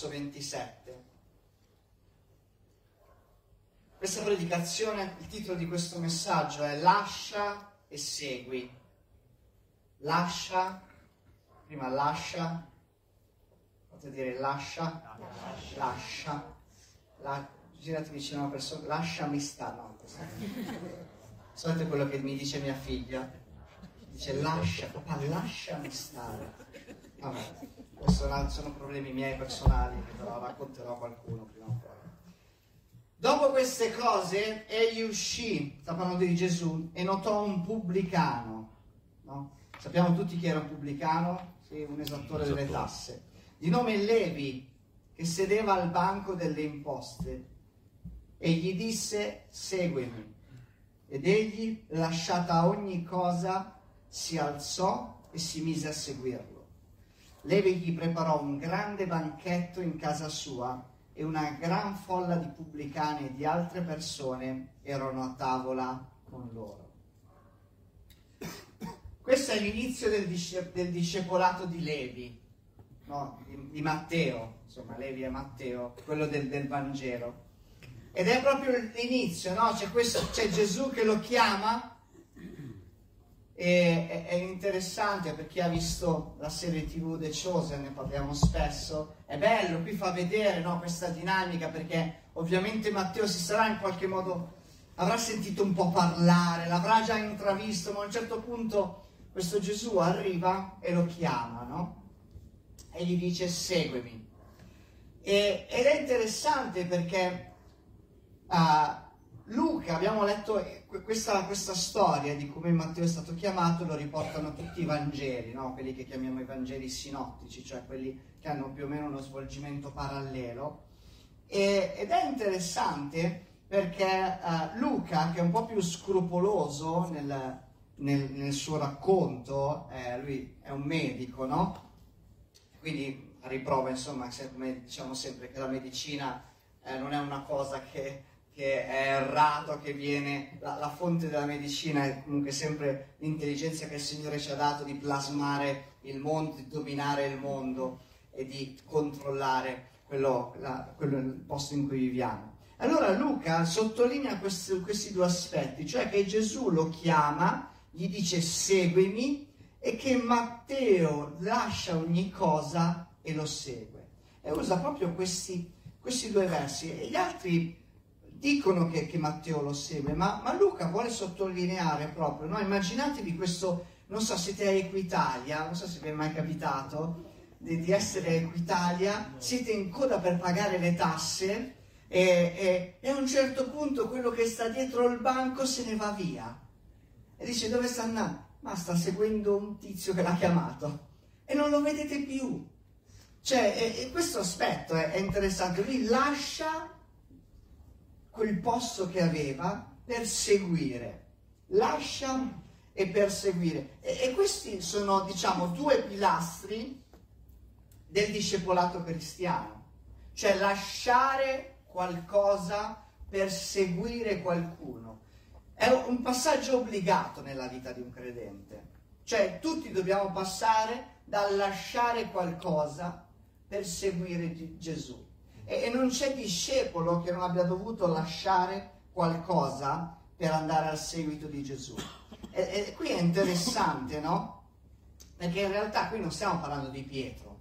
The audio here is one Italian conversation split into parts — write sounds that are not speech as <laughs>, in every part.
verso 27. Questa predicazione, il titolo di questo messaggio è Lascia e segui. Lascia, prima lascia, fate dire lascia, lascia, lascia la, girati vicino a una persona, lasciami stare, no, Sapete quello che mi dice mia figlia? Dice lascia, papà lasciami stare. Vabbè, questo sono problemi miei personali che però racconterò a qualcuno prima o poi. Dopo queste cose egli uscì, sta parlando di Gesù, e notò un pubblicano. No? Sappiamo tutti chi era un pubblicano? Sì, un esattore delle tasse. Di nome Levi, che sedeva al banco delle imposte, e gli disse, seguimi. Ed egli, lasciata ogni cosa, si alzò e si mise a seguirlo. Levi gli preparò un grande banchetto in casa sua e una gran folla di pubblicani e di altre persone erano a tavola con loro. Questo è l'inizio del, disce- del discepolato di Levi, no? di, di, Matteo, insomma Levi è Matteo, quello del, del Vangelo. Ed è proprio l'inizio, no? C'è, questo, c'è Gesù che lo chiama e è, interessante per chi ha visto la serie tv The Chosen, ne parliamo spesso, è bello, qui fa vedere no, questa dinamica perché ovviamente Matteo si sarà in qualche modo, avrà sentito un po' parlare, l'avrà già intravisto, ma a un certo punto questo Gesù arriva e lo chiama, no? E gli dice seguimi. E, ed è interessante perché uh, Luca, abbiamo letto questa, questa, storia di come Matteo è stato chiamato, lo riportano tutti i Vangeli, no? quelli che chiamiamo i Vangeli sinottici, cioè quelli che hanno più o meno uno svolgimento parallelo. E, ed è interessante perché uh, Luca, che è un po' più scrupoloso nel, nel, nel suo racconto, eh, lui è un medico, no? Quindi riprova, insomma, come diciamo sempre che la medicina eh, non è una cosa che che è errato, che viene, la, la, fonte della medicina è comunque sempre l'intelligenza che il Signore ci ha dato di plasmare il mondo, di dominare il mondo e di controllare quello, la, quello il posto in cui viviamo. Allora Luca sottolinea questi, questi due aspetti, cioè che Gesù lo chiama, gli dice seguimi e che Matteo lascia ogni cosa e lo segue. E usa proprio questi, questi due versi. E gli altri dicono che, che Matteo lo segue, ma, ma, Luca vuole sottolineare proprio, no? immaginatevi questo, non so, siete a Equitalia, non so se vi è mai capitato di, di essere a Equitalia, siete in coda per pagare le tasse e, e, e, a un certo punto quello che sta dietro il banco se ne va via e dice dove sta andando? Ma sta seguendo un tizio che l'ha chiamato e non lo vedete più. Cioè, e, questo aspetto è, è interessante, lui lascia quel posto che aveva per seguire. Lascia e perseguire. E, e questi sono, diciamo, due pilastri del discepolato cristiano. Cioè lasciare qualcosa per seguire qualcuno. È un passaggio obbligato nella vita di un credente. Cioè tutti dobbiamo passare dal lasciare qualcosa per seguire Gesù. E, e non c'è discepolo che non abbia dovuto lasciare qualcosa per andare al seguito di Gesù. E, e qui è interessante, no? Perché in realtà qui non stiamo parlando di Pietro.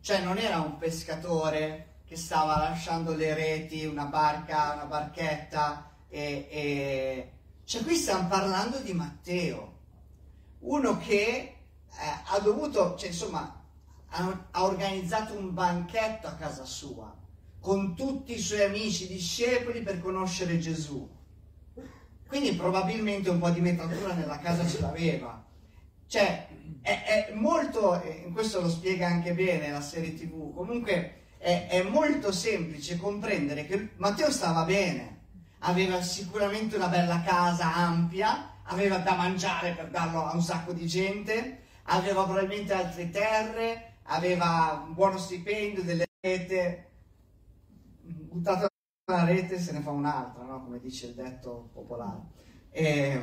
Cioè non era un pescatore che stava lasciando le reti, una barca, una barchetta e, e... Cioè qui stiamo parlando di Matteo, uno che eh, ha dovuto, cioè insomma, ha, ha organizzato un banchetto a casa sua con tutti i suoi amici discepoli per conoscere Gesù. Quindi probabilmente un po' di metatura nella casa ce l'aveva. Cioè, è, è molto, questo lo spiega anche bene la serie tv, comunque è, è molto semplice comprendere che Matteo stava bene, aveva sicuramente una bella casa ampia, aveva da mangiare per darlo a un sacco di gente, aveva probabilmente altre terre, aveva un buono stipendio, delle rete, buttata una rete se ne fa un'altra, no? come dice il detto popolare. E,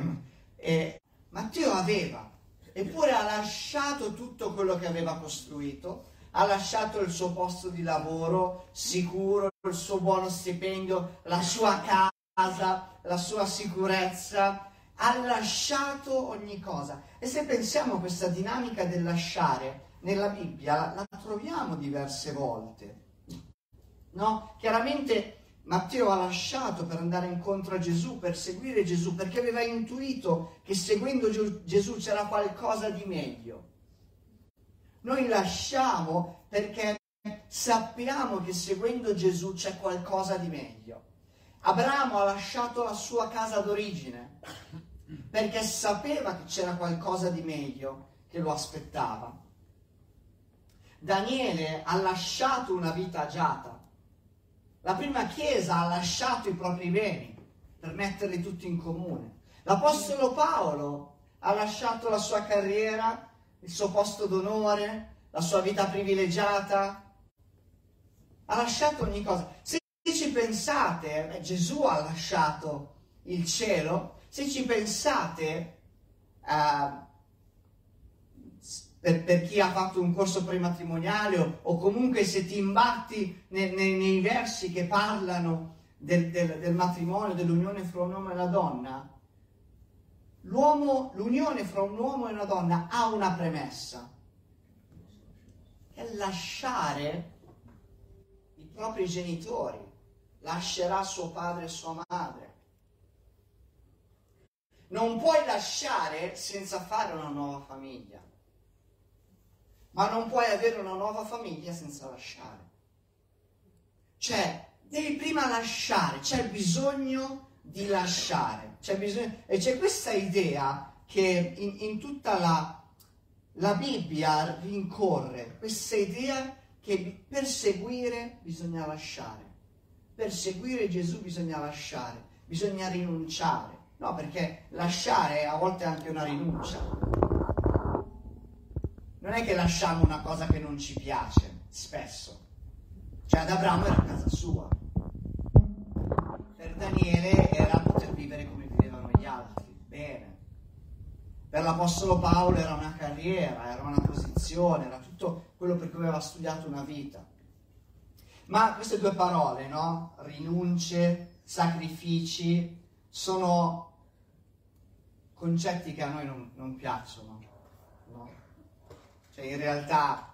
e Matteo aveva, eppure ha lasciato tutto quello che aveva costruito, ha lasciato il suo posto di lavoro sicuro, il suo buono stipendio, la sua casa, la sua sicurezza, ha lasciato ogni cosa. E se pensiamo a questa dinamica del lasciare, nella Bibbia la troviamo diverse volte. No? Chiaramente Matteo ha lasciato per andare incontro a Gesù, per seguire Gesù, perché aveva intuito che seguendo Gesù c'era qualcosa di meglio. Noi lasciamo perché sappiamo che seguendo Gesù c'è qualcosa di meglio. Abramo ha lasciato la sua casa d'origine perché sapeva che c'era qualcosa di meglio che lo aspettava. Daniele ha lasciato una vita agiata. La prima chiesa ha lasciato i propri beni per metterli tutti in comune. L'Apostolo Paolo ha lasciato la sua carriera, il suo posto d'onore, la sua vita privilegiata. Ha lasciato ogni cosa. Se ci pensate, Gesù ha lasciato il cielo. Se ci pensate, eh, per, per, chi ha fatto un corso prematrimoniale o, o comunque se ti imbatti ne, ne, nei versi che parlano del, del, del, matrimonio, dell'unione fra un uomo e una donna, l'uomo, l'unione fra un uomo e una donna ha una premessa, è lasciare i propri genitori, lascerà suo padre e sua madre. Non puoi lasciare senza fare una nuova famiglia ma non puoi avere una nuova famiglia senza lasciare. Cioè, devi prima lasciare, c'è bisogno di lasciare. C'è bisogno, e c'è questa idea che in, in tutta la, la Bibbia rincorre, questa idea che per seguire bisogna lasciare. Per seguire Gesù bisogna lasciare, bisogna rinunciare. No, perché lasciare a volte è anche una rinuncia non è che lasciamo una cosa che non ci piace, spesso. Cioè ad Abramo era casa sua. Per Daniele era poter vivere come vivevano gli altri, bene. Per l'Apostolo Paolo era una carriera, era una posizione, era tutto quello per cui aveva studiato una vita. Ma queste due parole, no? Rinunce, sacrifici, sono concetti che a noi non, non piacciono cioè in realtà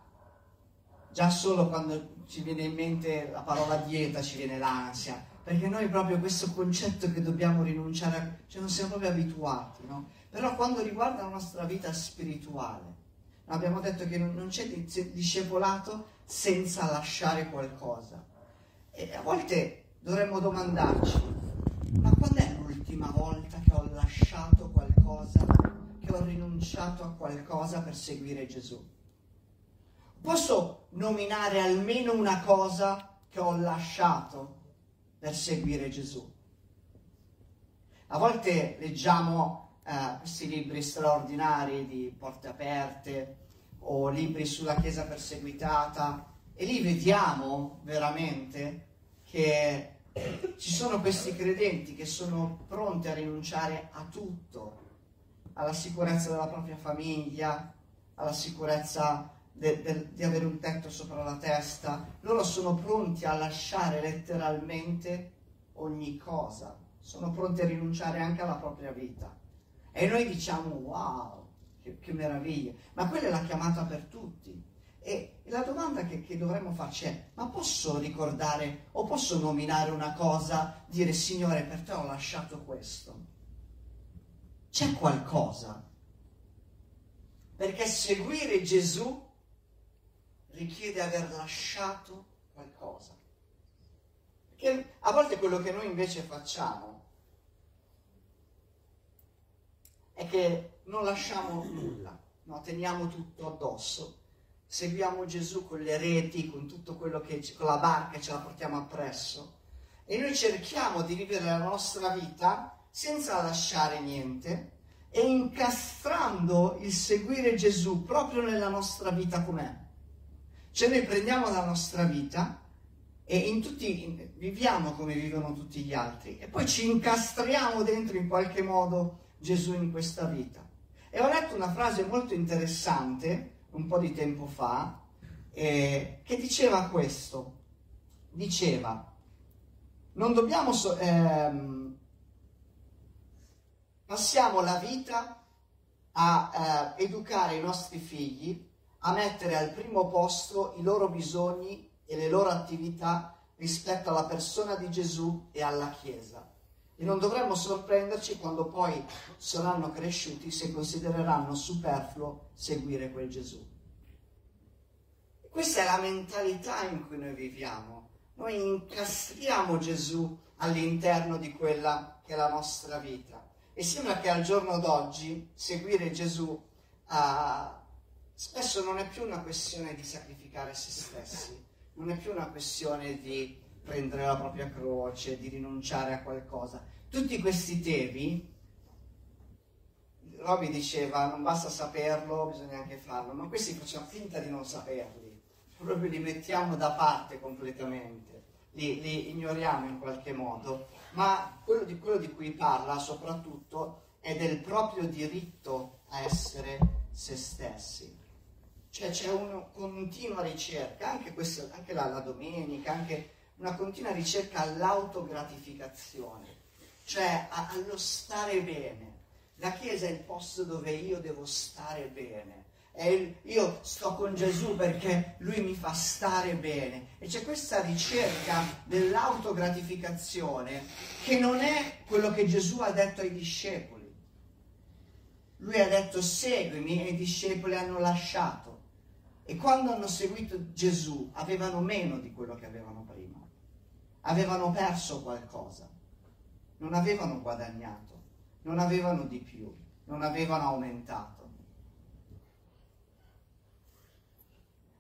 già solo quando ci viene in mente la parola dieta ci viene l'ansia, perché noi proprio questo concetto che dobbiamo rinunciare, a, cioè non siamo proprio abituati, no? Però quando riguarda la nostra vita spirituale, abbiamo detto che non c'è discepolato senza lasciare qualcosa. E a volte dovremmo domandarci, ma quando è l'ultima volta che ho lasciato qualcosa, che ho rinunciato a qualcosa per seguire Gesù? Posso nominare almeno una cosa che ho lasciato per seguire Gesù? A volte leggiamo eh, questi libri straordinari di porte aperte o libri sulla Chiesa perseguitata e lì vediamo veramente che ci sono questi credenti che sono pronti a rinunciare a tutto, alla sicurezza della propria famiglia, alla sicurezza de, de, di avere un tetto sopra la testa, loro sono pronti a lasciare letteralmente ogni cosa, sono pronti a rinunciare anche alla propria vita. E noi diciamo wow, che, che meraviglia, ma quella è la chiamata per tutti. E la domanda che, che, dovremmo farci è, ma posso ricordare o posso nominare una cosa, dire Signore, per te ho lasciato questo? C'è qualcosa? Perché seguire Gesù richiede aver lasciato qualcosa. Perché a volte quello che noi invece facciamo è che non lasciamo nulla, no? teniamo tutto addosso, seguiamo Gesù con le reti, con tutto quello che con la barca ce la portiamo appresso e noi cerchiamo di vivere la nostra vita senza lasciare niente e incastrando il seguire Gesù proprio nella nostra vita com'è. Cioè noi prendiamo la nostra vita e in tutti, in, viviamo come vivono tutti gli altri e poi ci incastriamo dentro in qualche modo Gesù in questa vita. E ho letto una frase molto interessante un po' di tempo fa eh, che diceva questo. Diceva, non dobbiamo... So- ehm, passiamo la vita a eh, educare i nostri figli, a mettere al primo posto i loro bisogni e le loro attività rispetto alla persona di Gesù e alla Chiesa. E non dovremmo sorprenderci quando poi saranno cresciuti se considereranno superfluo seguire quel Gesù. Questa è la mentalità in cui noi viviamo. Noi incastriamo Gesù all'interno di quella che è la nostra vita. E sembra che al giorno d'oggi seguire Gesù uh, spesso non è più una questione di sacrificare se stessi, non è più una questione di prendere la propria croce, di rinunciare a qualcosa. Tutti questi temi, Roby diceva non basta saperlo, bisogna anche farlo, ma questi facciamo finta di non saperli, proprio li mettiamo da parte completamente, li, li ignoriamo in qualche modo, ma quello di, quello di cui parla soprattutto è del proprio diritto a essere se stessi. Cioè c'è una continua ricerca, anche, questo, anche la, la domenica, anche una continua ricerca all'autogratificazione, cioè a, allo stare bene. La Chiesa è il posto dove io devo stare bene. Il, io sto con Gesù perché lui mi fa stare bene. E c'è questa ricerca dell'autogratificazione che non è quello che Gesù ha detto ai discepoli. Lui ha detto seguimi e i discepoli hanno lasciato. E quando hanno seguito Gesù avevano meno di quello che avevano prima avevano perso qualcosa, non avevano guadagnato, non avevano di più, non avevano aumentato.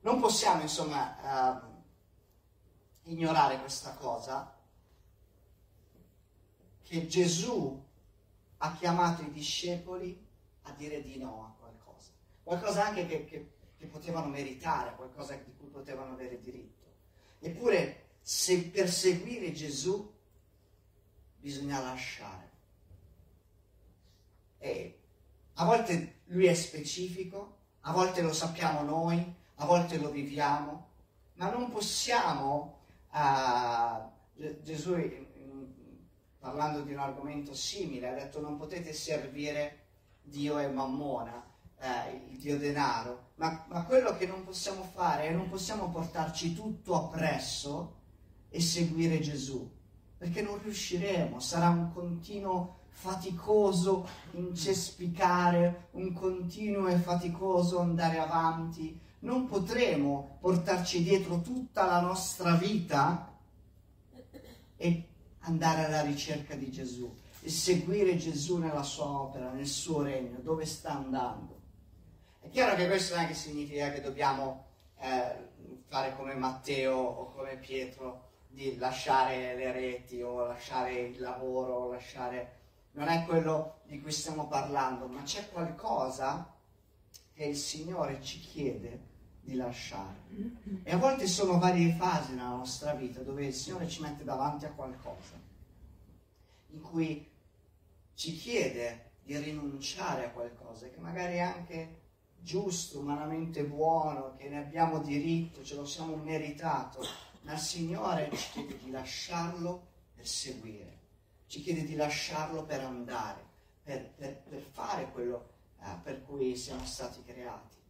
Non possiamo insomma eh, ignorare questa cosa che Gesù ha chiamato i discepoli a dire di no a qualcosa, qualcosa anche che, che, che potevano meritare, qualcosa di cui potevano avere diritto. Eppure se per seguire Gesù bisogna lasciare. E a volte lui è specifico, a volte lo sappiamo noi, a volte lo viviamo, ma non possiamo, uh, Gesù parlando di un argomento simile ha detto non potete servire Dio e Mammona, eh, il Dio denaro, ma, ma quello che non possiamo fare è non possiamo portarci tutto appresso e seguire Gesù, perché non riusciremo, sarà un continuo faticoso incespicare, un continuo e faticoso andare avanti, non potremo portarci dietro tutta la nostra vita e andare alla ricerca di Gesù e seguire Gesù nella sua opera, nel suo regno, dove sta andando. È chiaro che questo non è che significa che dobbiamo eh, fare come Matteo o come Pietro, di lasciare le reti o lasciare il lavoro, o lasciare... non è quello di cui stiamo parlando, ma c'è qualcosa che il Signore ci chiede di lasciare. E a volte sono varie fasi nella nostra vita dove il Signore ci mette davanti a qualcosa, in cui ci chiede di rinunciare a qualcosa che magari è anche giusto, umanamente buono, che ne abbiamo diritto, ce lo siamo meritato, ma il Signore ci chiede di lasciarlo per seguire, ci chiede di lasciarlo per andare, per, per, per fare quello eh, per cui siamo stati creati.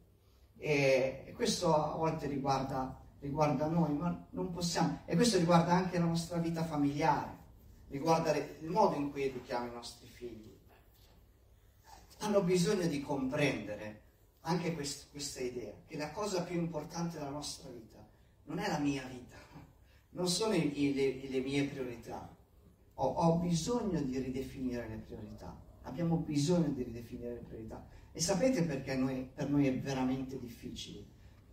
E, questo a volte riguarda, riguarda, noi, ma non possiamo, e questo riguarda anche la nostra vita familiare, riguarda il modo in cui educhiamo i nostri figli. Hanno bisogno di comprendere anche quest, questa idea, che la cosa più importante della nostra vita non è la mia vita, <laughs> non sono i, le, le, mie priorità. Ho, ho bisogno di ridefinire le priorità. Abbiamo bisogno di ridefinire le priorità. E sapete perché noi, per noi è veramente difficile?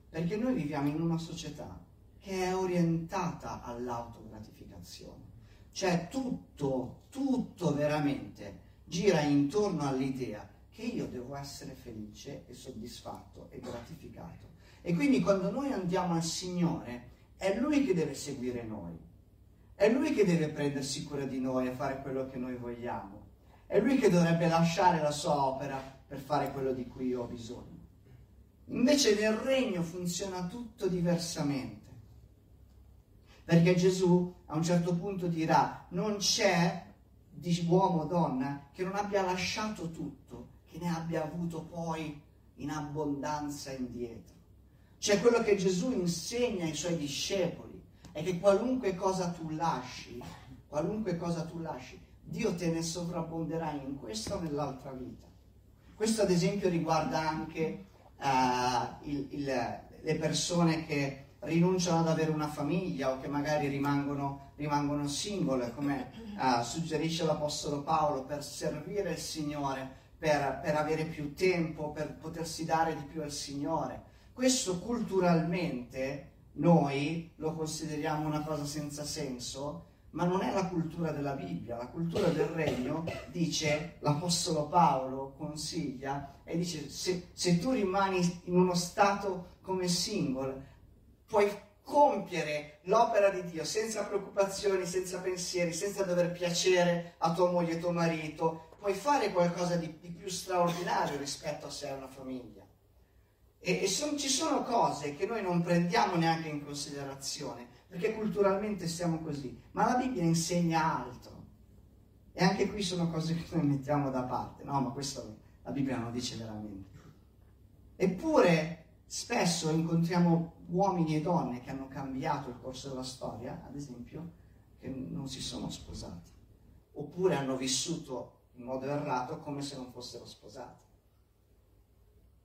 Perché noi viviamo in una società che è orientata all'autogratificazione. Cioè tutto, tutto veramente gira intorno all'idea che io devo essere felice e soddisfatto e gratificato. E quindi quando noi andiamo al Signore, è Lui che deve seguire noi, è Lui che deve prendersi cura di noi e fare quello che noi vogliamo. È lui che dovrebbe lasciare la sua opera per fare quello di cui ho bisogno. Invece nel regno funziona tutto diversamente. Perché Gesù a un certo punto dirà, non c'è di uomo o donna che non abbia lasciato tutto, che ne abbia avuto poi in abbondanza indietro. Cioè quello che Gesù insegna ai suoi discepoli è che qualunque cosa tu lasci, qualunque cosa tu lasci, Dio te ne sovrabbonderà in questa o nell'altra vita. Questo ad esempio riguarda anche uh, il, il, le persone che rinunciano ad avere una famiglia o che magari rimangono, rimangono single, come uh, suggerisce l'Apostolo Paolo, per servire il Signore, per, per avere più tempo, per potersi dare di più al Signore. Questo culturalmente noi lo consideriamo una cosa senza senso, ma non è la cultura della Bibbia, la cultura del regno dice, l'Apostolo Paolo consiglia e dice se, se tu rimani in uno stato come single, puoi compiere l'opera di Dio senza preoccupazioni, senza pensieri, senza dover piacere a tua moglie e tuo marito, puoi fare qualcosa di, di più straordinario rispetto a se hai una famiglia. E, e son, ci sono cose che noi non prendiamo neanche in considerazione, perché culturalmente siamo così, ma la Bibbia insegna altro. E anche qui sono cose che noi mettiamo da parte, no, ma questo la Bibbia non dice veramente. Eppure spesso incontriamo uomini e donne che hanno cambiato il corso della storia, ad esempio, che non si sono sposati, oppure hanno vissuto in modo errato come se non fossero sposati.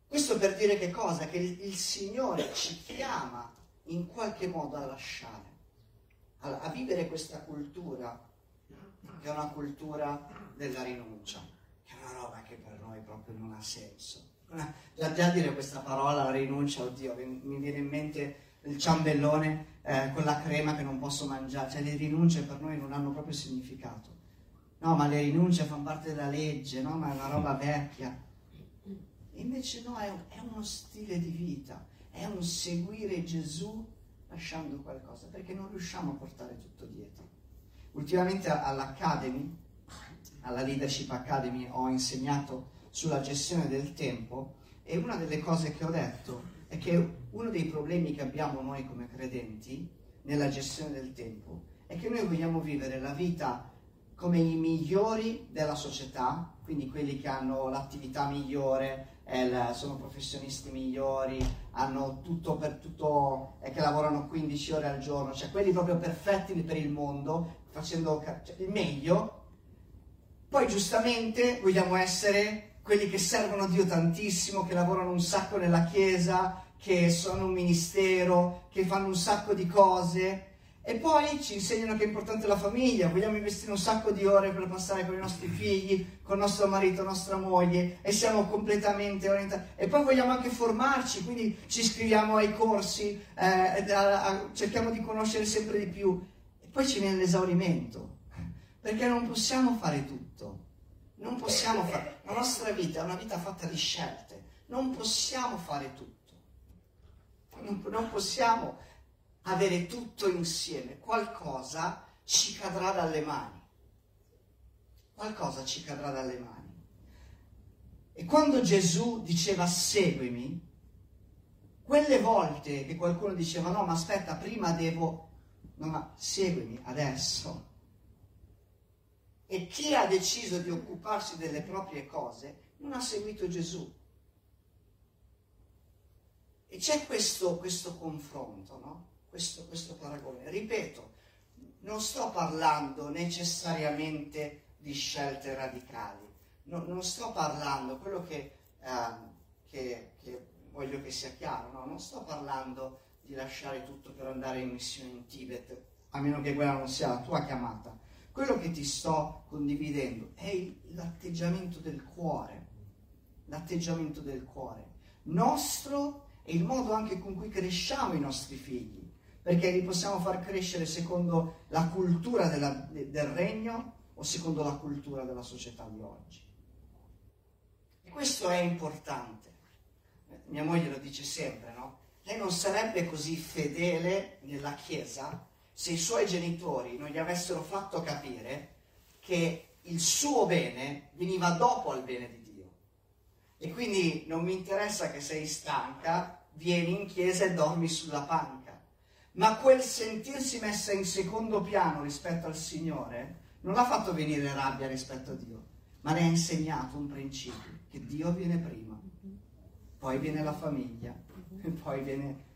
Questo per dire che cosa? Che il, il Signore ci chiama in qualche modo a lasciare, a, a vivere questa cultura, che è una cultura della rinuncia, che è una roba che per noi proprio non ha senso Già, già dire questa parola, la rinuncia, oddio, mi viene in mente il ciambellone eh, con la crema che non posso mangiare, cioè le rinunce per noi non hanno proprio significato. No, ma le rinunce fanno parte della legge, no? Ma è una roba vecchia. Invece no, è, è uno stile di vita, è un seguire Gesù lasciando qualcosa, perché non riusciamo a portare tutto dietro. Ultimamente all'Academy, alla Leadership Academy, ho insegnato sulla gestione del tempo e una delle cose che ho detto è che uno dei problemi che abbiamo noi come credenti nella gestione del tempo è che noi vogliamo vivere la vita come i migliori della società, quindi quelli che hanno l'attività migliore, sono professionisti migliori, hanno tutto per tutto, e che lavorano 15 ore al giorno, cioè quelli proprio perfetti per il mondo, facendo cioè, il meglio. Poi giustamente vogliamo essere quelli che servono Dio tantissimo, che lavorano un sacco nella Chiesa, che sono un ministero, che fanno un sacco di cose. E poi ci insegnano che è importante la famiglia, vogliamo investire un sacco di ore per passare con i nostri figli, con nostro marito, nostra moglie e siamo completamente orientati. E poi vogliamo anche formarci, quindi ci iscriviamo ai corsi, eh, a, a, cerchiamo di conoscere sempre di più. E poi ci viene l'esaurimento, perché non possiamo fare tutto. Non possiamo fare, la nostra vita è una vita fatta di scelte, non possiamo fare tutto, non, non possiamo avere tutto insieme, qualcosa ci cadrà dalle mani, qualcosa ci cadrà dalle mani. E quando Gesù diceva seguimi, quelle volte che qualcuno diceva no, ma aspetta, prima devo, no, ma seguimi adesso e chi ha deciso di occuparsi delle proprie cose non ha seguito Gesù. E c'è questo, questo confronto, no? Questo, questo paragone. Ripeto, non sto parlando necessariamente di scelte radicali, no, non sto parlando, quello che, eh, che, che, voglio che sia chiaro, no? non sto parlando di lasciare tutto per andare in missione in Tibet, a meno che quella non sia la tua chiamata quello che ti sto condividendo è l'atteggiamento del cuore, l'atteggiamento del cuore nostro e il modo anche con cui cresciamo i nostri figli, perché li possiamo far crescere secondo la cultura della, del regno o secondo la cultura della società di oggi. E questo è importante. Mia moglie lo dice sempre, no? Lei non sarebbe così fedele nella Chiesa se i suoi genitori non gli avessero fatto capire che il suo bene veniva dopo al bene di Dio. E quindi non mi interessa che sei stanca, vieni in chiesa e dormi sulla panca. Ma quel sentirsi messa in secondo piano rispetto al Signore non l'ha fatto venire rabbia rispetto a Dio, ma le ha insegnato un principio, che Dio viene prima, poi viene la famiglia, e poi viene...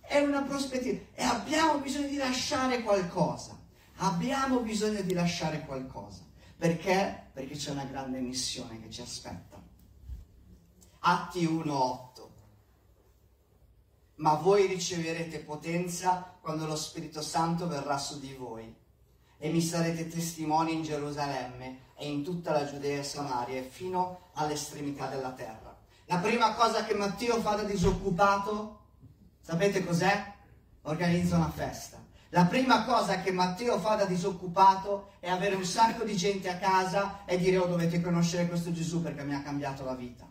È una prospettiva e abbiamo bisogno di lasciare qualcosa, abbiamo bisogno di lasciare qualcosa. Perché? Perché c'è una grande missione che ci aspetta. Atti 1.8 ma voi riceverete potenza quando lo Spirito Santo verrà su di voi e mi sarete testimoni in Gerusalemme e in tutta la Giudea e Samaria e fino all'estremità della terra. La prima cosa che Matteo fa da disoccupato, sapete cos'è? Organizza una festa. La prima cosa che Matteo fa da disoccupato è avere un sacco di gente a casa e dire oh dovete conoscere questo Gesù perché mi ha cambiato la vita.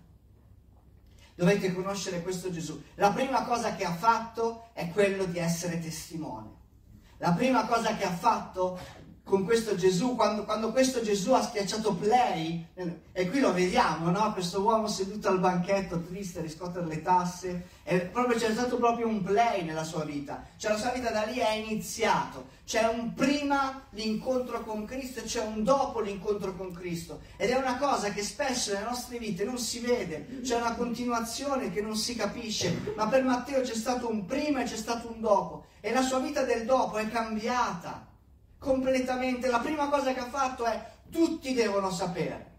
Dovete conoscere questo Gesù. La prima cosa che ha fatto è quello di essere testimone. La prima cosa che ha fatto con questo Gesù, quando, quando, questo Gesù ha schiacciato play, e qui lo vediamo, no? questo uomo seduto al banchetto, triste, a riscuotere le tasse, e proprio c'è stato proprio un play nella sua vita, cioè la sua vita da lì è iniziato, c'è un prima l'incontro con Cristo e c'è un dopo l'incontro con Cristo, ed è una cosa che spesso nelle nostre vite non si vede, c'è una continuazione che non si capisce, ma per Matteo c'è stato un prima e c'è stato un dopo, e la sua vita del dopo è cambiata completamente. La prima cosa che ha fatto è tutti devono sapere.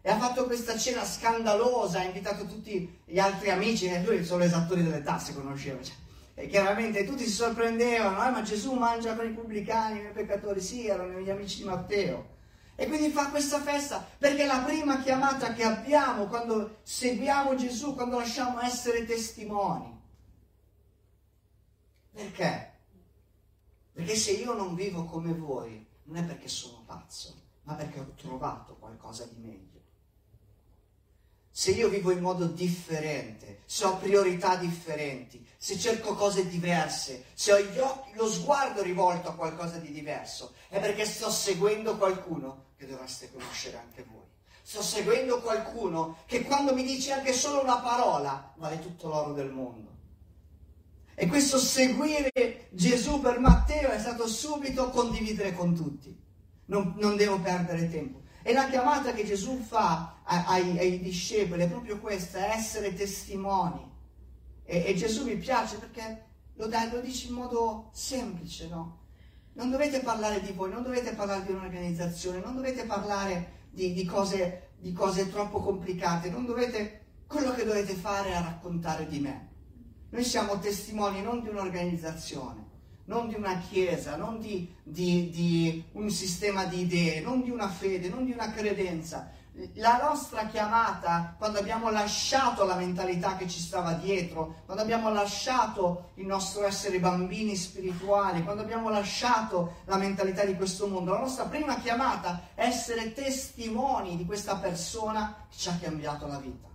E ha fatto questa cena scandalosa, ha invitato tutti gli altri amici, e lui sono esattori delle tasse, conosceva. Cioè. E chiaramente tutti si sorprendevano, eh, ma Gesù mangia con i pubblicani, con i peccatori, sì, erano gli amici di Matteo. E quindi fa questa festa perché è la prima chiamata che abbiamo quando seguiamo Gesù, quando lasciamo essere testimoni. Perché? Perché se io non vivo come voi, non è perché sono pazzo, ma perché ho trovato qualcosa di meglio. Se io vivo in modo differente, se ho priorità differenti, se cerco cose diverse, se ho gli occhi, lo sguardo rivolto a qualcosa di diverso, è perché sto seguendo qualcuno che dovreste conoscere anche voi. Sto seguendo qualcuno che quando mi dice anche solo una parola vale tutto l'oro del mondo. E questo seguire Gesù per Matteo è stato subito condividere con tutti. Non, non devo perdere tempo. E la chiamata che Gesù fa ai, ai discepoli è proprio questa, essere testimoni. E, e, Gesù mi piace perché lo, lo dice in modo semplice, no? Non dovete parlare di voi, non dovete parlare di un'organizzazione, non dovete parlare di, di, cose, di cose troppo complicate, non dovete, quello che dovete fare è raccontare di me. Noi siamo testimoni non di un'organizzazione, non di una chiesa, non di, di, di, un sistema di idee, non di una fede, non di una credenza. La nostra chiamata, quando abbiamo lasciato la mentalità che ci stava dietro, quando abbiamo lasciato il nostro essere bambini spirituali, quando abbiamo lasciato la mentalità di questo mondo, la nostra prima chiamata è essere testimoni di questa persona che ci ha cambiato la vita.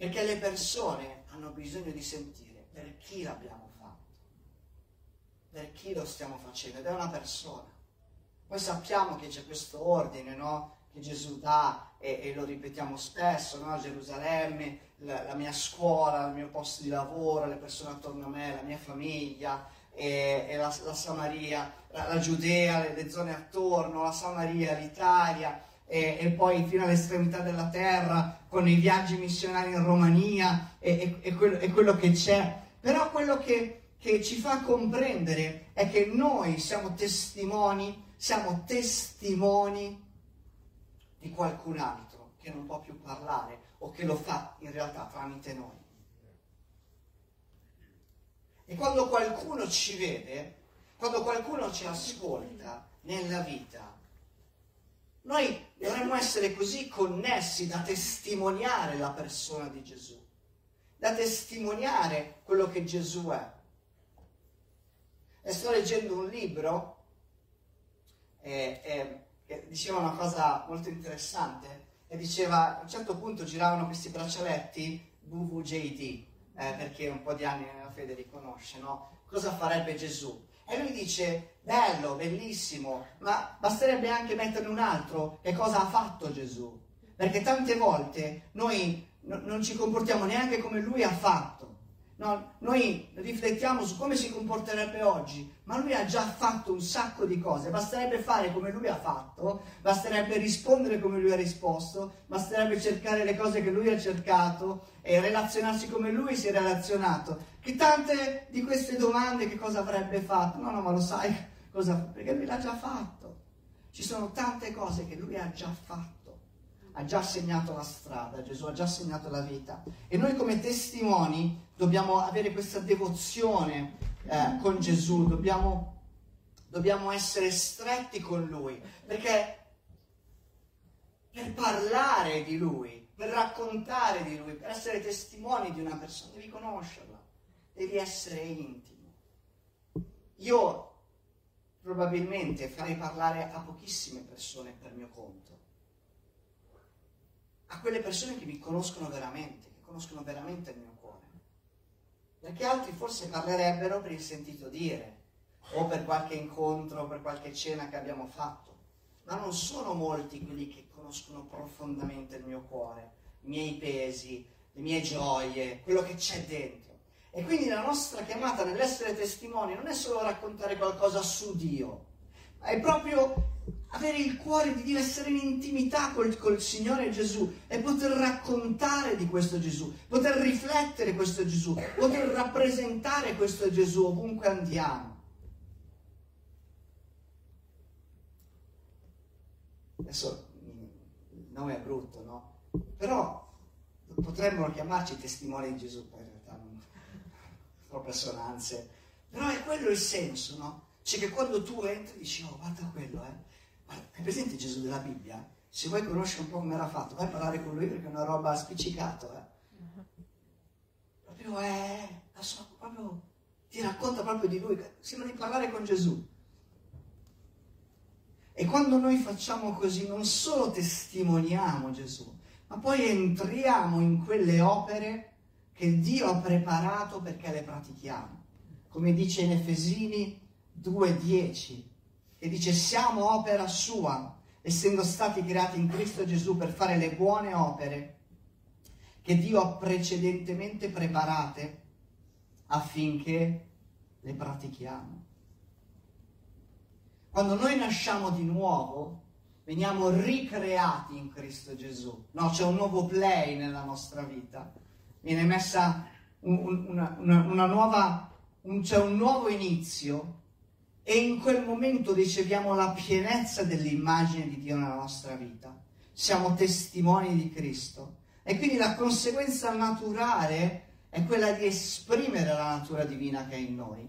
Perché le persone hanno bisogno di sentire per chi l'abbiamo fatto, per chi lo stiamo facendo, ed è una persona. Noi sappiamo che c'è questo ordine, no? Che Gesù dà e, e lo ripetiamo spesso, no? Gerusalemme, la, la, mia scuola, il mio posto di lavoro, le persone attorno a me, la mia famiglia, e, e la, la, Samaria, la, la Giudea, le, le zone attorno, la Samaria, l'Italia e, e, poi fino all'estremità della terra, con i viaggi missionari in Romania e, e, quello, e quello, che c'è. Però quello che, che ci fa comprendere è che noi siamo testimoni, siamo testimoni di qualcun altro che non può più parlare o che lo fa in realtà tramite noi. E quando qualcuno ci vede, quando qualcuno ci ascolta nella vita, noi dovremmo essere così connessi da testimoniare la persona di Gesù, da testimoniare quello che Gesù è. E sto leggendo un libro e, e, che diceva una cosa molto interessante e diceva a un certo punto giravano questi braccialetti WWJD eh, perché un po' di anni nella fede li conosce, no? Cosa farebbe Gesù? E lui dice, bello, bellissimo, ma basterebbe anche metterne un altro. Che cosa ha fatto Gesù? Perché tante volte noi no, non ci comportiamo neanche come lui ha fatto. No, noi riflettiamo su come si comporterebbe oggi, ma lui ha già fatto un sacco di cose, basterebbe fare come lui ha fatto, basterebbe rispondere come lui ha risposto, basterebbe cercare le cose che lui ha cercato e relazionarsi come lui si è relazionato. Che tante di queste domande che cosa avrebbe fatto? No, no, ma lo sai cosa? Perché lui l'ha già fatto. Ci sono tante cose che lui ha già fatto ha già segnato la strada, Gesù ha già segnato la vita. E noi come testimoni dobbiamo avere questa devozione eh, con Gesù, dobbiamo, dobbiamo essere stretti con Lui, perché per parlare di Lui, per raccontare di Lui, per essere testimoni di una persona, devi conoscerla, devi essere intimo. Io probabilmente farei parlare a pochissime persone per mio conto a quelle persone che mi conoscono veramente, che conoscono veramente il mio cuore. Perché altri forse parlerebbero per il sentito dire, o per qualche incontro, per qualche cena che abbiamo fatto. Ma non sono molti quelli che conoscono profondamente il mio cuore, i miei pesi, le mie gioie, quello che c'è dentro. E quindi la nostra chiamata nell'essere testimoni non è solo raccontare qualcosa su Dio, ma è proprio avere il cuore di essere in intimità col, col Signore Gesù e poter raccontare di questo Gesù, poter riflettere questo Gesù, poter rappresentare questo Gesù ovunque andiamo. Adesso il nome è brutto, no? Però potremmo chiamarci testimoni di Gesù, non troppe assonanze, però è quello il senso, no? Cioè che quando tu entri dici, oh guarda quello, eh, hai presente Gesù della Bibbia? Se vuoi conoscere un po' come era fatto, vai a parlare con lui perché è una roba spiccicata. Eh? Proprio è, so, proprio, ti racconta proprio di lui, sembra di parlare con Gesù. E quando noi facciamo così non solo testimoniamo Gesù, ma poi entriamo in quelle opere che Dio ha preparato perché le pratichiamo. Come dice in Efesini 2.10, e dice siamo opera sua, essendo stati creati in Cristo Gesù per fare le buone opere che Dio ha precedentemente preparate affinché le pratichiamo. Quando noi nasciamo di nuovo, veniamo ricreati in Cristo Gesù. No, c'è un nuovo play nella nostra vita. Viene messa un, una, una, nuova, un, c'è un nuovo inizio e in quel momento riceviamo la pienezza dell'immagine di Dio nella nostra vita. Siamo testimoni di Cristo. E quindi la conseguenza naturale è quella di esprimere la natura divina che è in noi,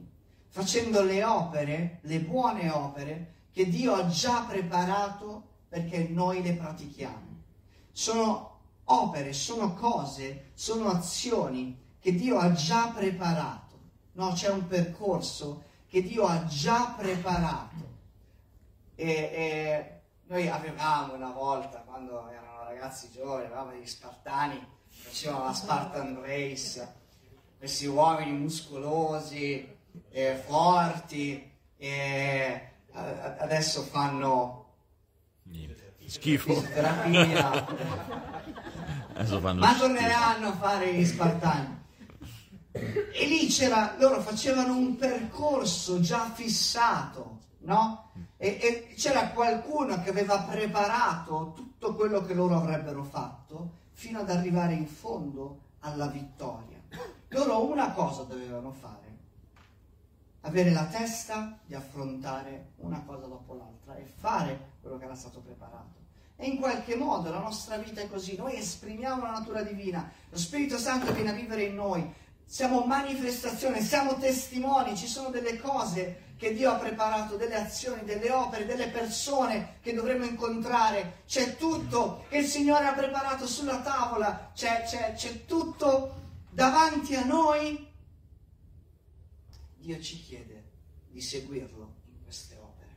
facendo le opere, le buone opere che Dio ha già preparato perché noi le pratichiamo. Sono opere, sono cose, sono azioni che Dio ha già preparato. No, c'è un percorso che Dio ha già preparato. E, e noi avevamo una volta, quando erano ragazzi giovani, avevamo degli spartani, facevano la Spartan Race, questi uomini muscolosi, eh, forti, e adesso fanno Niente. schifo. Terapia. Ma torneranno a fare gli spartani. E lì c'era, loro facevano un percorso già fissato, no? E, e, c'era qualcuno che aveva preparato tutto quello che loro avrebbero fatto fino ad arrivare in fondo alla vittoria. Loro una cosa dovevano fare, avere la testa di affrontare una cosa dopo l'altra e fare quello che era stato preparato. E in qualche modo la nostra vita è così, noi esprimiamo la natura divina, lo Spirito Santo viene a vivere in noi, siamo manifestazione, siamo testimoni, ci sono delle cose che Dio ha preparato, delle azioni, delle opere, delle persone che dovremo incontrare, c'è tutto che il Signore ha preparato sulla tavola, c'è, c'è, c'è tutto davanti a noi. Dio ci chiede di seguirlo in queste opere,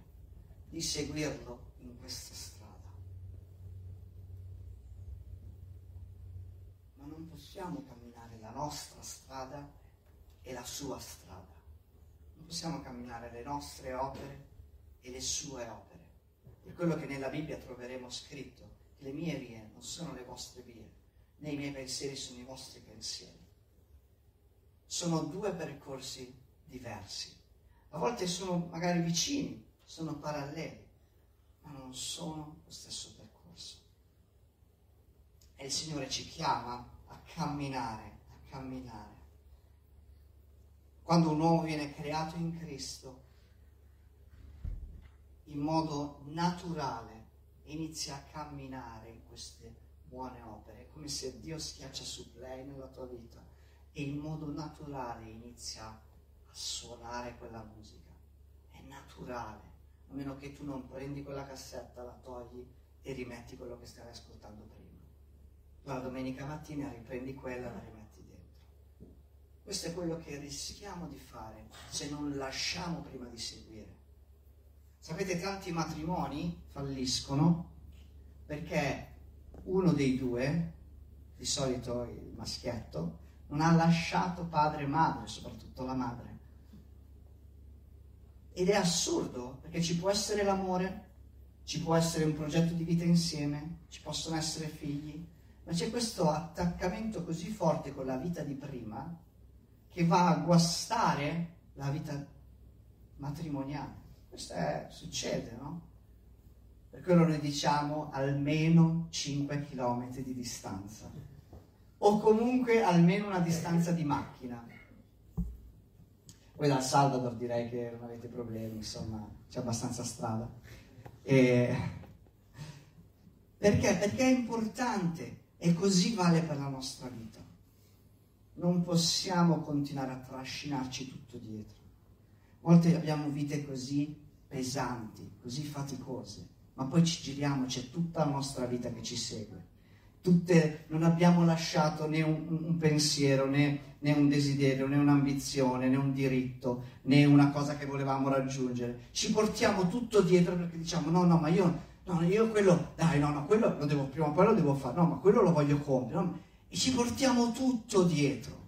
di seguirlo in questa strada. Ma non possiamo camminare la nostra strada e la sua strada. Non possiamo camminare le nostre opere e le sue opere. Per quello che nella Bibbia troveremo scritto, le mie vie non sono le vostre vie, né i miei pensieri sono i vostri pensieri. Sono due percorsi diversi. A volte sono magari vicini, sono paralleli, ma non sono lo stesso percorso. E il Signore ci chiama a camminare, a camminare. Quando un uomo viene creato in Cristo, in modo naturale inizia a camminare in queste buone opere, come se Dio schiaccia su play nella tua vita e in modo naturale inizia a suonare quella musica. È naturale, a meno che tu non prendi quella cassetta, la togli e rimetti quello che stavi ascoltando prima. La domenica mattina riprendi quella e la rimetti dentro. Questo è quello che rischiamo di fare se non lasciamo prima di seguire. Sapete, tanti matrimoni falliscono perché uno dei due, di solito il maschietto, non ha lasciato padre e madre, soprattutto la madre. Ed è assurdo, perché ci può essere l'amore, ci può essere un progetto di vita insieme, ci possono essere figli, ma c'è questo attaccamento così forte con la vita di prima che va a guastare la vita matrimoniale. Questo è, succede, no? Per quello noi diciamo almeno 5 km di distanza, o comunque almeno una distanza di macchina. Poi dal Salvador direi che non avete problemi, insomma, c'è abbastanza strada. E... Perché? Perché è importante e così vale per la nostra vita. Non possiamo continuare a trascinarci tutto dietro. A volte abbiamo vite così pesanti, così faticose, ma poi ci giriamo, c'è tutta la nostra vita che ci segue. Tutte, non abbiamo lasciato né un, un pensiero, né, né, un desiderio, né un'ambizione, né un diritto, né una cosa che volevamo raggiungere. Ci portiamo tutto dietro perché diciamo no, no, ma io, no, io quello, dai, no, no, quello lo devo, prima o poi lo devo fare, no, ma quello lo voglio compiere. No? E ci portiamo tutto dietro.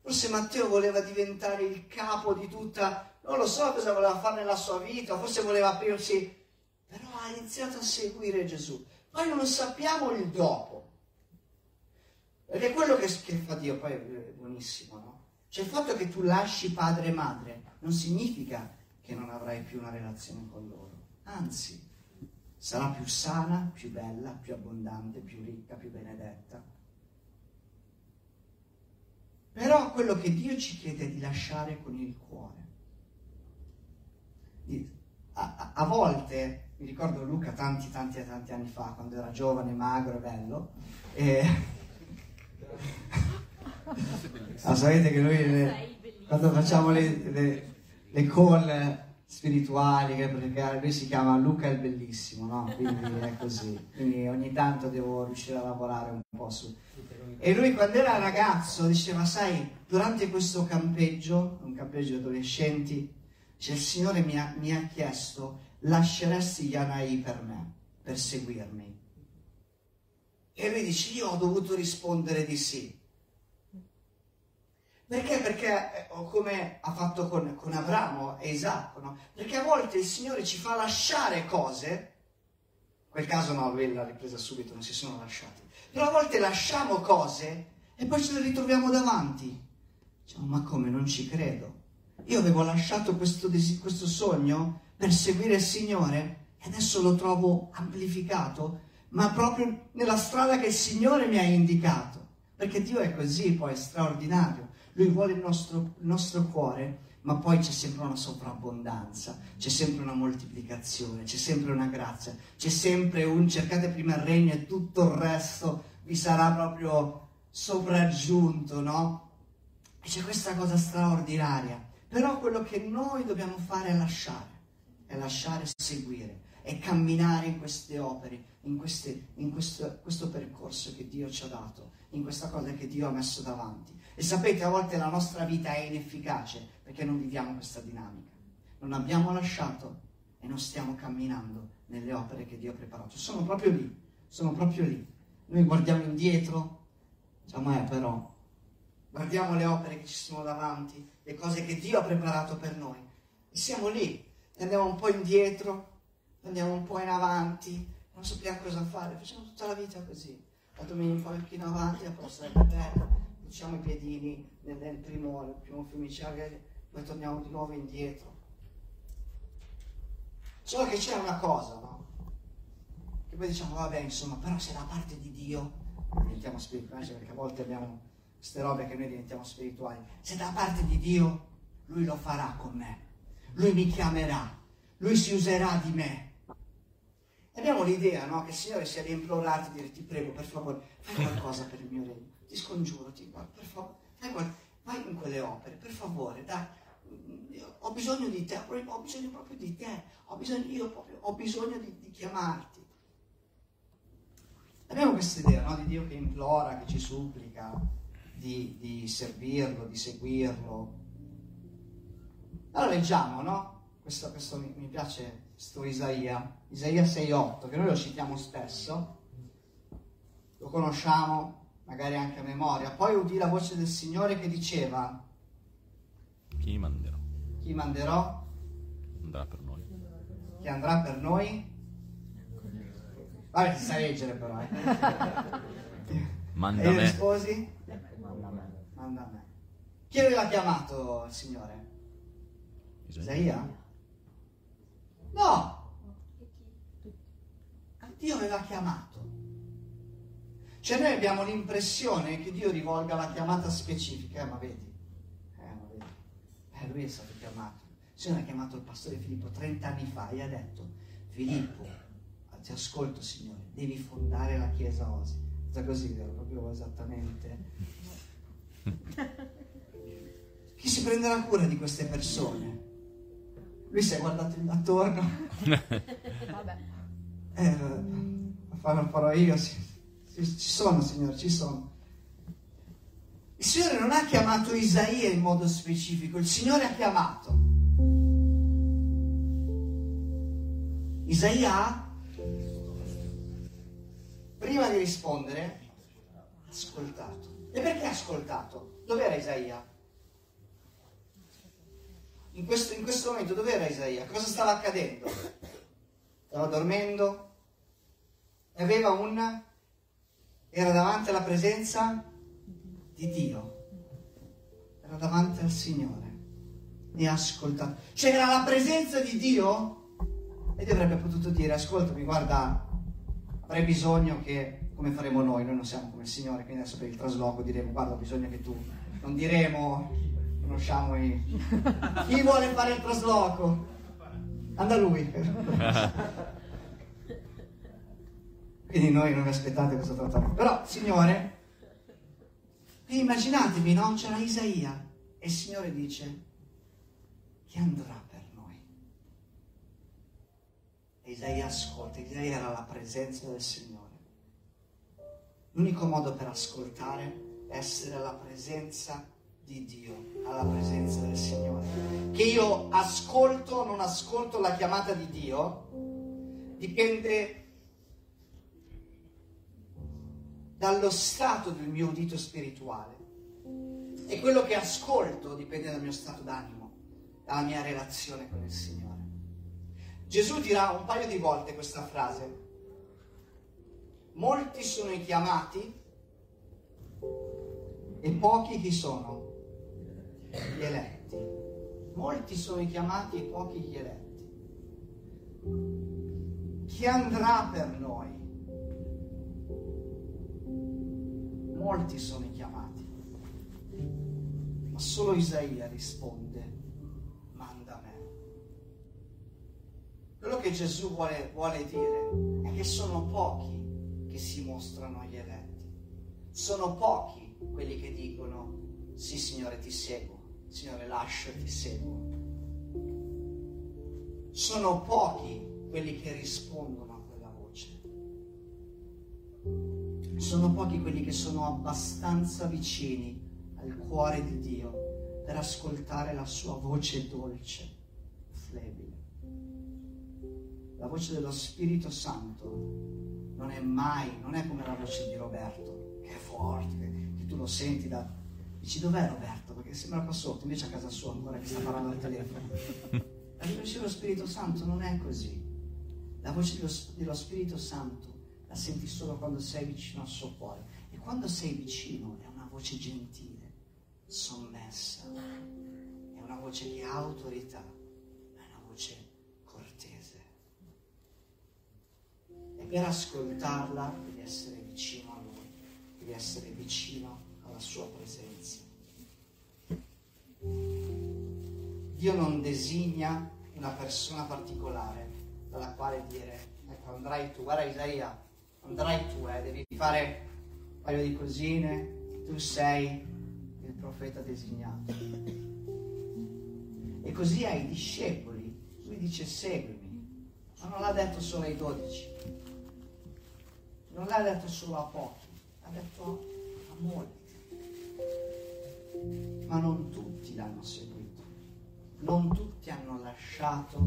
Forse Matteo voleva diventare il capo di tutta non lo so cosa voleva fare nella sua vita, forse voleva aprirsi, però ha iniziato a seguire Gesù. Poi non sappiamo il dopo. Perché quello che, che fa Dio poi è buonissimo, no? Cioè il fatto che tu lasci padre e madre non significa che non avrai più una relazione con loro. Anzi, sarà più sana, più bella, più abbondante, più ricca, più benedetta. Però quello che Dio ci chiede è di lasciare con il cuore a, a, volte, mi ricordo Luca tanti tanti tanti anni fa, quando era giovane, magro e bello, e... <laughs> ah, sapete che noi le, quando facciamo le, le, le call spirituali, perché lui si chiama Luca il Bellissimo, no? Quindi è così. Quindi ogni tanto devo riuscire a lavorare un po' su. E lui quando era ragazzo diceva, sai, durante questo campeggio, un campeggio di adolescenti, cioè il Signore mi ha, mi ha chiesto, lasceresti gli Anai per me, per seguirmi? E lui dice, io ho dovuto rispondere di sì. Perché? Perché, eh, come ha fatto con, con Abramo e Isacco, no? Perché a volte il Signore ci fa lasciare cose, in quel caso no, lui l'ha ripresa subito, non si sono lasciati, però a volte lasciamo cose e poi ce le ritroviamo davanti. Diciamo, ma come, non ci credo. Io avevo lasciato questo, questo sogno per seguire il Signore e adesso lo trovo amplificato, ma proprio nella strada che il Signore mi ha indicato. Perché Dio è così, poi è straordinario. Lui vuole il nostro, il nostro cuore, ma poi c'è sempre una sovrabbondanza, c'è sempre una moltiplicazione, c'è sempre una grazia, c'è sempre un cercate prima il regno e tutto il resto vi sarà proprio sopraggiunto, no? E c'è questa cosa straordinaria. Però quello che noi dobbiamo fare è lasciare, è lasciare seguire, è camminare in queste opere, in, queste, in questo, questo percorso che Dio ci ha dato, in questa cosa che Dio ha messo davanti. E sapete, a volte la nostra vita è inefficace perché non viviamo questa dinamica. Non abbiamo lasciato e non stiamo camminando nelle opere che Dio ha preparato. Sono proprio lì, sono proprio lì. Noi guardiamo indietro, diciamo, eh, però guardiamo le opere che ci sono davanti, le cose che Dio ha preparato per noi. E siamo lì, andiamo un po' indietro, andiamo un po' in avanti, non sappiamo cosa fare, facciamo tutta la vita così. La domenica un po' in avanti, la prossima è bella, facciamo i piedini nel, nel primo, nel primo fiumiciare, poi torniamo di nuovo indietro. Solo che c'è una cosa, no? Che poi diciamo, vabbè, insomma, però se da parte di Dio diventiamo spirituali, perché a volte abbiamo queste robe che noi diventiamo spirituali. Se da parte di Dio, Lui lo farà con me. Lui mi chiamerà, Lui si userà di me. Abbiamo l'idea, no? Che il Signore sia di implorarti, di dire ti prego, per favore, fai qualcosa per il mio regno. Ti scongiuro, ti, per favore, qual- vai in quelle opere, per favore, dai. Ho bisogno di te, ho bisogno proprio di te, ho bisogno, io proprio, ho bisogno di, di chiamarti. Abbiamo questa idea no? di Dio che implora, che ci supplica di, di servirlo, di seguirlo. Allora leggiamo, no? Questo, questo mi, mi, piace, questo Isaia, Isaia 6.8, che noi lo citiamo spesso, lo conosciamo magari anche a memoria. Poi udì la voce del Signore che diceva, chi manderò? Chi manderò? Andrà per noi. Chi andrà per noi? Vabbè, ti sai leggere però, eh. <laughs> Manda e me. risposi? Manda a me. Chi aveva chiamato il Signore? Isaia? No! Dio aveva chiamato. Cioè noi abbiamo l'impressione che Dio rivolga la chiamata specifica, eh, ma vedi, eh, ma vedi, eh, lui è stato chiamato. Il Signore ha chiamato il pastore Filippo 30 anni fa e ha detto, Filippo, ti ascolto Signore, devi fondare la chiesa Osi. Sta così, vero? Proprio esattamente. <laughs> Chi si prenderà cura di queste persone? Lui si è guardato attorno. <laughs> eh, lo farò io. Ci sono, Signore, ci sono. Il Signore non ha chiamato Isaia in modo specifico, il Signore ha chiamato. Isaia prima di rispondere, ha ascoltato. E perché ha ascoltato? Dov'era Isaia? In questo, in questo momento dov'era Isaia? Cosa stava accadendo? Stava dormendo? Aveva un... era davanti alla presenza di Dio. Era davanti al Signore. E ha ascoltato. C'era la presenza di Dio? Ed avrebbe potuto dire, ascoltami, guarda, avrei bisogno che, come faremo noi, noi non siamo come il Signore, quindi adesso per il trasloco diremo, guarda, ho bisogno che tu, non diremo, conosciamo i... Chi vuole fare il trasloco? Anda lui. quindi noi non vi aspettate questo trattamento. Però, Signore, immaginatevi, no? C'era Isaia e il Signore dice, chi andrà per noi? E Isaia ascolta, Isaia era la presenza del Signore. L'unico modo per ascoltare essere alla presenza di Dio, alla presenza del Signore. Che io ascolto o non ascolto la chiamata di Dio dipende dallo stato del mio udito spirituale. E quello che ascolto dipende dal mio stato d'animo, dalla mia relazione con il Signore. Gesù dirà un paio di volte questa frase. Molti sono i chiamati e pochi chi sono? Gli eletti. Molti sono i chiamati e pochi gli eletti. Chi andrà per noi? Molti sono i chiamati, ma solo Isaia risponde, manda me. Quello che Gesù vuole, vuole dire è che sono pochi che si mostrano agli eletti. Sono pochi quelli che dicono, sì Signore ti seguo, Signore lascio e ti seguo. Sono pochi quelli che rispondono a quella voce. Sono pochi quelli che sono abbastanza vicini al cuore di Dio per ascoltare la sua voce dolce, flebile. La voce dello Spirito Santo non è mai, non è come la voce di Roberto, che è forte, che tu lo senti da Dici dov'è Roberto? Perché sembra qua sotto, invece a casa sua ancora che sta parlando al telefono. La voce dello Spirito Santo non è così. La voce dello, dello Spirito Santo la senti solo quando sei vicino al suo cuore. E quando sei vicino è una voce gentile, sommessa, è una voce che ha autorità, è una voce cortese. E per ascoltarla devi essere vicino a Lui, devi essere vicino alla sua presenza. Dio non designa una persona particolare dalla quale dire, ecco andrai tu, guarda Isaia, andrai tu, eh, devi fare un paio di cosine, tu sei il profeta designato. E così ai discepoli, lui dice seguimi, ma non l'ha detto solo ai dodici, non l'ha detto solo a pochi, l'ha detto a molti. Ma non tutti l'hanno seguito, non tutti hanno lasciato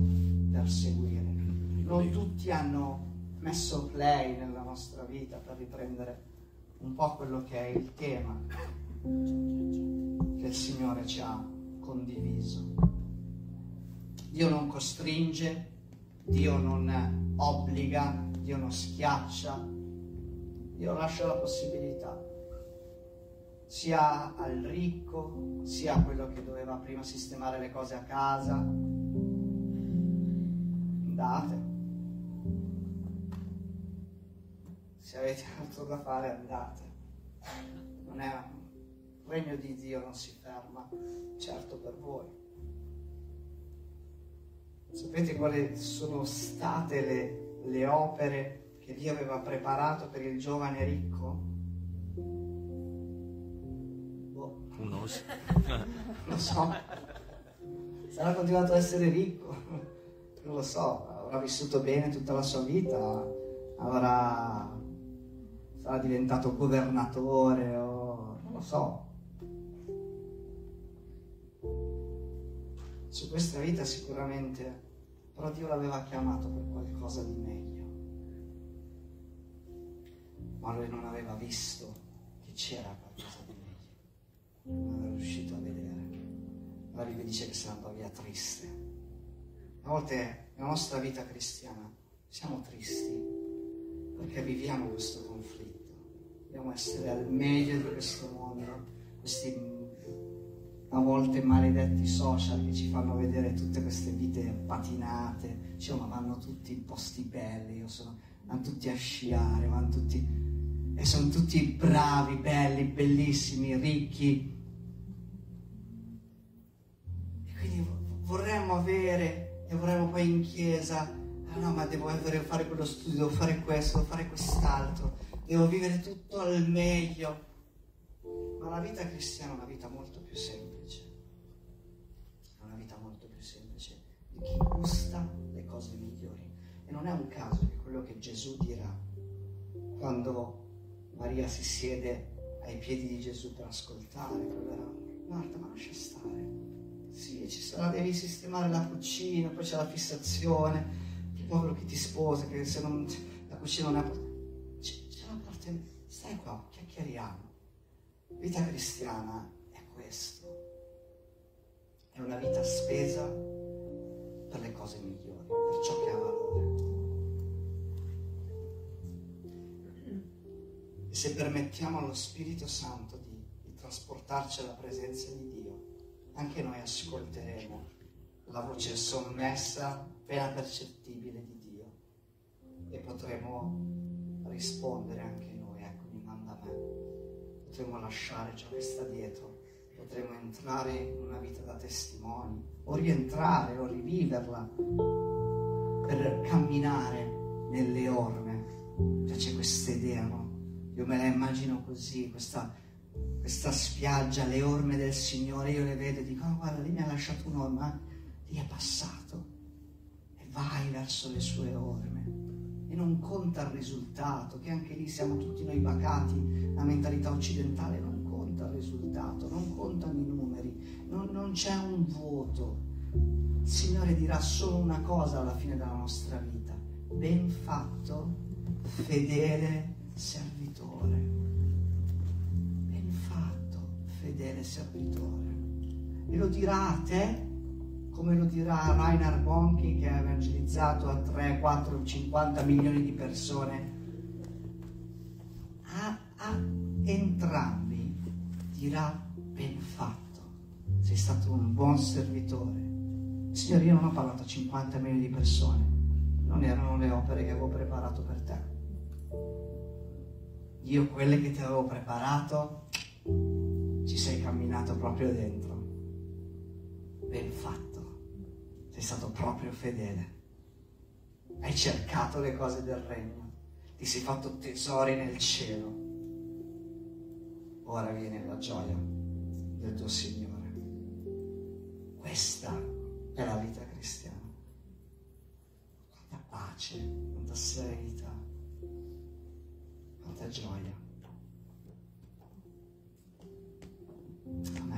per seguire, non tutti hanno messo play nella nostra vita per riprendere un po' quello che è il tema che il Signore ci ha condiviso. Dio non costringe, Dio non obbliga, Dio non schiaccia, Dio lascia la possibilità sia al ricco, sia a quello che doveva prima sistemare le cose a casa. Andate. se avete <laughs> altro da fare andate. Non è un regno di Dio, non si ferma, certo per voi. Sapete quali sono state le, le opere che Dio aveva preparato per il giovane ricco? Boh. Non <laughs> lo so. Sarà continuato ad essere ricco, non lo so, avrà vissuto bene tutta la sua vita, avrà sarà diventato governatore o non lo so. Su questa vita sicuramente, però Dio l'aveva chiamato per qualcosa di meglio. Ma lui non aveva visto che c'era qualcosa. Non era riuscito a vedere. La Bibbia dice che andò via triste. A volte nella nostra vita cristiana siamo tristi perché viviamo questo conflitto dobbiamo essere al meglio di questo mondo, questi a volte maledetti social che ci fanno vedere tutte queste vite patinate, cioè, ma vanno tutti in posti belli, sono, vanno tutti a sciare, vanno tutti, e sono tutti bravi, belli, bellissimi, ricchi. Vorremmo avere, e vorremmo poi in chiesa, ah no, ma devo fare quello studio, devo fare questo, devo fare quest'altro devo vivere tutto al meglio. Ma la vita cristiana è una vita molto più semplice. È una vita molto più semplice di chi gusta le cose migliori. E non è un caso che quello che Gesù dirà quando Maria si siede ai piedi di Gesù per ascoltare, era, Marta, ma lascia stare. Sì, ci sarà, devi sistemare la cucina, poi c'è la fissazione, il povero che ti sposa, che se non, la cucina non è stai qua, chiacchieriamo. Vita cristiana è questo. È una vita spesa per le cose migliori, per ciò che ha valore. E se permettiamo allo Spirito Santo di, di trasportarci alla presenza di Dio, anche noi ascolteremo la voce sommessa, appena percettibile di Dio e potremo rispondere anche noi, eccomi, manda a me. Potremo lasciare ciò che sta dietro, potremo entrare in una vita da testimoni, o rientrare, o riviverla, per camminare nelle orme. Già c'è questa idea, no? Io me la immagino così, questa, questa spiaggia, le orme del Signore, io le vedo e dico, oh, guarda, lì mi ha lasciato un'orma, lì è passato. E vai verso le sue orme e non conta il risultato, che anche lì siamo tutti noi bacati, la mentalità occidentale non conta il risultato, non contano i numeri, non, non c'è un voto. Il Signore dirà solo una cosa alla fine della nostra vita, ben fatto, fedele servitore. Fedele servitore. E lo dirà a te come lo dirà a Rainer Bonchi che ha evangelizzato a 3, 4, 50 milioni di persone. A, a entrambi dirà ben fatto, sei stato un buon servitore. Signore, io non ho parlato a 50 milioni di persone, non erano le opere che avevo preparato per te. Io quelle che ti avevo preparato ci sei camminato proprio dentro. Ben fatto, sei stato proprio fedele. Hai cercato le cose del regno, ti sei fatto tesori nel cielo. Ora viene la gioia del tuo Signore. Questa è la vita cristiana. Quanta pace, quanta serenità, quanta gioia. 他们